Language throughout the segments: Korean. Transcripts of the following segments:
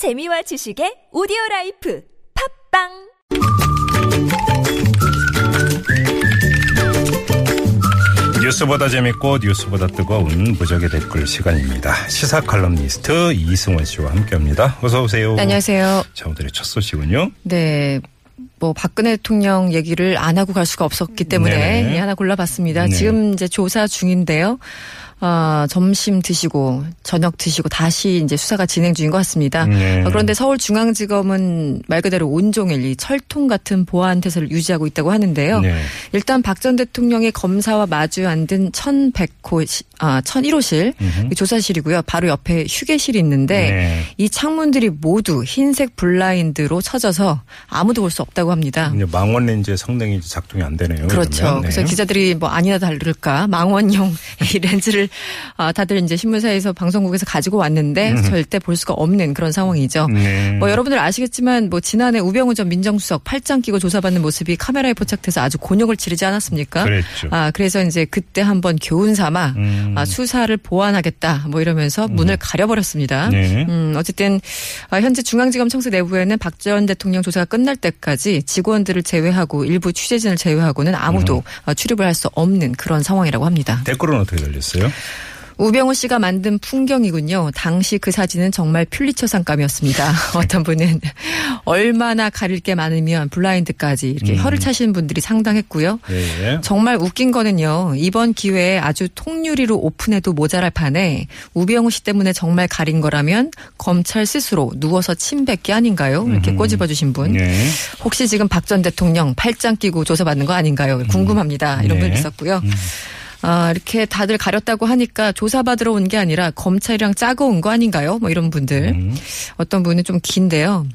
재미와 지식의 오디오 라이프 팟빵 뉴스보다 재밌고 뉴스보다 뜨거운 무적의 댓글 시간입니다. 시사 칼럼니스트 이승원 씨와 함께합니다. 어서 오세요. 네, 안녕하세요. 자 오늘의 첫 소식은요. 네. 뭐 박근혜 대통령 얘기를 안 하고 갈 수가 없었기 때문에 네. 예, 하나 골라봤습니다. 네. 지금 이제 조사 중인데요. 아, 점심 드시고 저녁 드시고 다시 이제 수사가 진행 중인 것 같습니다. 네. 아, 그런데 서울중앙지검은 말 그대로 온종일 이 철통 같은 보안 태세를 유지하고 있다고 하는데요. 네. 일단 박 전 대통령의 검사와 마주 앉은 1100호, 시- 아, 1001호실 음흠. 조사실이고요. 바로 옆에 휴게실이 있는데 네. 이 창문들이 모두 흰색 블라인드로 쳐져서 아무도 볼 수 없다고 합니다. 망원 렌즈의 성능이 작동이 안 되네요. 그렇죠. 네. 그래서 기자들이 뭐 아니나 다를까 망원용 이 렌즈를 아, 다들 이제 신문사에서 방송국에서 가지고 왔는데 절대 볼 수가 없는 그런 상황이죠. 네. 뭐 여러분들 아시겠지만 뭐 지난해 우병우 전 민정수석 팔짱 끼고 조사받는 모습이 카메라에 포착돼서 아주 곤욕을 치르지 않았습니까? 그랬죠. 아 그래서 이제 그때 한번 교훈 삼아 음. 아, 수사를 보완하겠다 뭐 이러면서 문을 가려버렸습니다. 네. 음, 어쨌든 아, 현재 중앙지검 청사 내부에는 박 전 대통령 조사가 끝날 때까지 직원들을 제외하고 일부 취재진을 제외하고는 아무도 음. 아, 출입을 할 수 없는 그런 상황이라고 합니다. 댓글은 어떻게 달렸어요? 우병우 씨가 만든 풍경이군요. 당시 그 사진은 정말 퓰리처 상감이었습니다. 어떤 분은 얼마나 가릴 게 많으면 블라인드까지 이렇게 음. 혀를 차시는 분들이 상당했고요. 예. 정말 웃긴 거는요. 이번 기회에 아주 통유리로 오픈해도 모자랄 판에 우병우 씨 때문에 정말 가린 거라면 검찰 스스로 누워서 침 뱉기 아닌가요? 이렇게 꼬집어 주신 분. 네. 혹시 지금 박 전 대통령 팔짱 끼고 조사받는 거 아닌가요? 궁금합니다. 이런 네. 분 있었고요. 아, 이렇게 다들 가렸다고 하니까 조사받으러 온 게 아니라 검찰이랑 짜고 온 거 아닌가요? 뭐 이런 분들. 음. 어떤 분은 좀 긴데요.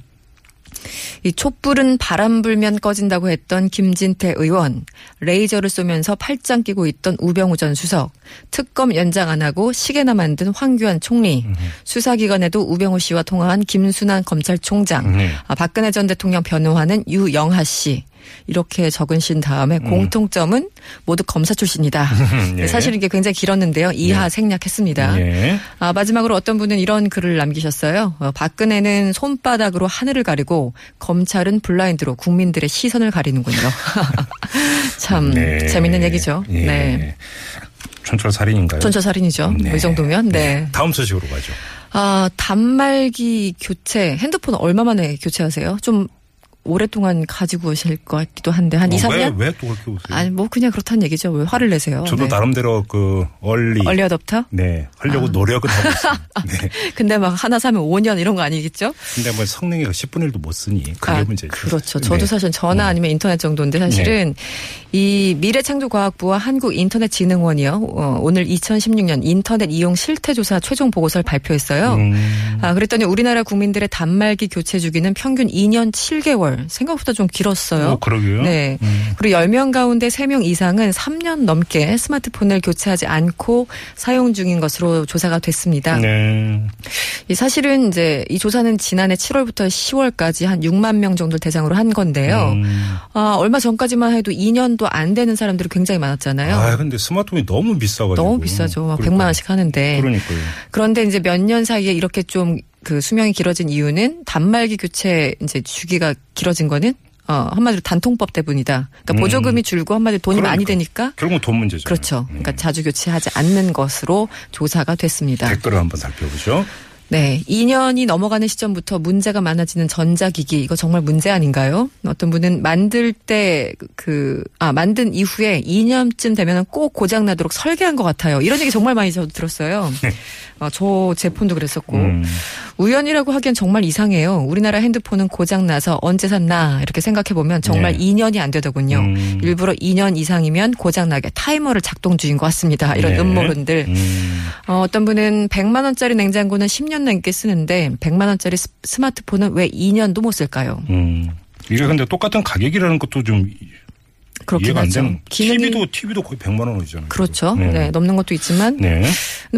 이 촛불은 바람 불면 꺼진다고 했던 김진태 의원, 레이저를 쏘면서 팔짱 끼고 있던 우병우 전 수석, 특검 연장 안 하고 시계나 만든 황교안 총리, 수사기관에도 우병우 씨와 통화한 김순환 검찰총장, 네. 아, 박근혜 전 대통령 변호하는 유영하 씨. 이렇게 적으신 다음에 공통점은 모두 검사 출신이다. 예. 사실 이게 굉장히 길었는데요. 이하 생략했습니다. 예. 아, 마지막으로 어떤 분은 이런 글을 남기셨어요. 어, 박근혜는 손바닥으로 하늘을 가리고 검찰은 블라인드로 국민들의 시선을 가리는군요. 참 네. 재밌는 얘기죠. 예. 네. 촌철 살인인가요? 전처살인이죠. 네. 뭐 이 정도면 네. 다음 소식으로 가죠. 아 단말기 교체 핸드폰 얼마 만에 교체하세요? 좀 오랫동안 가지고 오실 것 같기도 한데 한 2, 3년? 왜 또 그렇게 오세요? 아니 뭐 그냥 그렇다는 얘기죠. 왜 화를 내세요? 저도 네. 나름대로 그 얼리 얼리 어답터? 네 하려고 노력은 하고 있습니다. 네. 근데 막 하나 사면 5년 이런 거 아니겠죠? 근데 뭐 성능이 10분의 1도 못 쓰니 그게 문제죠. 그렇죠. 저도 네. 사실 전화 아니면 인터넷 정도인데 사실은 이 미래창조과학부와 한국인터넷진흥원이요. 어, 오늘 2016년 인터넷 이용 실태조사 최종 보고서를 발표했어요. 음. 아, 그랬더니 우리나라 국민들의 단말기 교체 주기는 평균 2년 7개월. 생각보다 좀 길었어요. 어, 그러게요. 네. 음. 그리고 10명 가운데 3명 이상은 3년 넘게 스마트폰을 교체하지 않고 사용 중인 것으로 조사가 됐습니다. 네. 이 사실은 이제 이 조사는 지난해 7월부터 10월까지 한 6만 명 정도를 대상으로 한 건데요. 음. 아, 얼마 전까지만 해도 2년도 안 되는 사람들이 굉장히 많았잖아요. 아 근데 스마트폰이 너무 비싸가지고 너무 비싸죠. 막 그러니까. 100만 원씩 하는데. 그러니까요. 그런데 이제 몇 년 사이에 이렇게 좀 그 수명이 길어진 이유는 단말기 교체 이제 주기가 길어진 거는 어, 한마디로 단통법 때문이다. 그러니까 음. 보조금이 줄고 한마디로 돈이 많이 그러니까. 되니까 결국은 돈 문제죠. 그렇죠. 그러니까 자주 교체하지 않는 것으로 조사가 됐습니다. 댓글을 한번 살펴보죠. 네. 2년이 넘어가는 시점부터 문제가 많아지는 전자기기. 이거 정말 문제 아닌가요? 어떤 분은 만들 때 그, 아, 만든 이후에 2년쯤 되면 꼭 고장나도록 설계한 것 같아요. 이런 얘기 정말 많이 저도 들었어요. 어, 저제 폰도 그랬었고. 음. 우연이라고 하기엔 정말 이상해요. 우리나라 핸드폰은 고장 나서 언제 샀나 이렇게 생각해 보면 정말 네. 2년이 안 되더군요. 음. 일부러 2년 이상이면 고장 나게 타이머를 작동 중인 것 같습니다. 이런 네. 음모론들. 음. 어, 어떤 분은 100만 원짜리 냉장고는 10년 넘게 쓰는데 100만 원짜리 스- 스마트폰은 왜 2년도 못 쓸까요? 음. 이게 근데 똑같은 가격이라는 것도 좀 그렇긴 하죠. 기능이- TV도 TV도 거의 100만 원이잖아요. 그렇죠. 네. 네. 넘는 것도 있지만 네.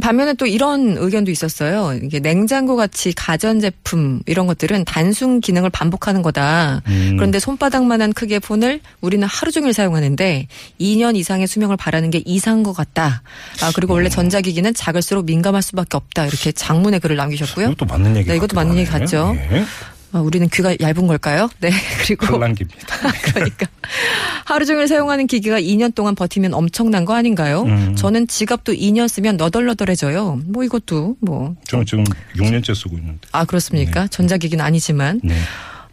반면에 또 이런 의견도 있었어요. 이게 냉장고 같이 가전 제품 이런 것들은 단순 기능을 반복하는 거다. 음. 그런데 손바닥만한 크기의 폰을 우리는 하루 종일 사용하는데 2년 이상의 수명을 바라는 게 이상한 것 같다. 아, 그리고 원래 전자기기는 작을수록 민감할 수밖에 없다. 이렇게 장문의 글을 남기셨고요. 이것도 맞는 얘기 네, 이것도 맞는 얘기. 같죠. 예. 아, 우리는 귀가 얇은 걸까요? 네. 그리고 혼란기입니다. 그러니까 하루 종일 사용하는 기기가 2년 동안 버티면 엄청난 거 아닌가요? 음. 저는 지갑도 2년 쓰면 너덜너덜해져요. 뭐 이것도 뭐 저는 지금 6년째 쓰고 있는데. 아, 그렇습니까? 전자기기는 아니지만. 네.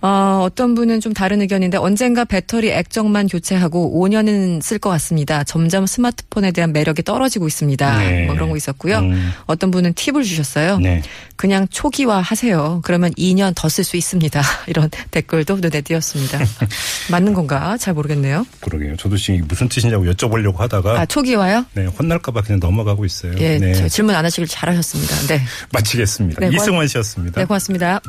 어, 어떤 분은 좀 다른 의견인데 언젠가 배터리 액정만 교체하고 5년은 쓸 것 같습니다. 점점 스마트폰에 대한 매력이 떨어지고 있습니다. 네. 뭐 그런 거 있었고요. 음. 어떤 분은 팁을 주셨어요. 네. 그냥 초기화 하세요. 그러면 2년 더 쓸 수 있습니다. 이런 댓글도 눈에 띄었습니다. 맞는 건가? 잘 모르겠네요. 그러게요. 저도 지금 무슨 뜻이냐고 여쭤보려고 하다가 아, 초기화요? 네, 혼날까봐 그냥 넘어가고 있어요. 예, 네. 저 질문 안 하시길 잘하셨습니다. 네. 마치겠습니다. 네, 이승원 씨였습니다. 네, 고맙습니다.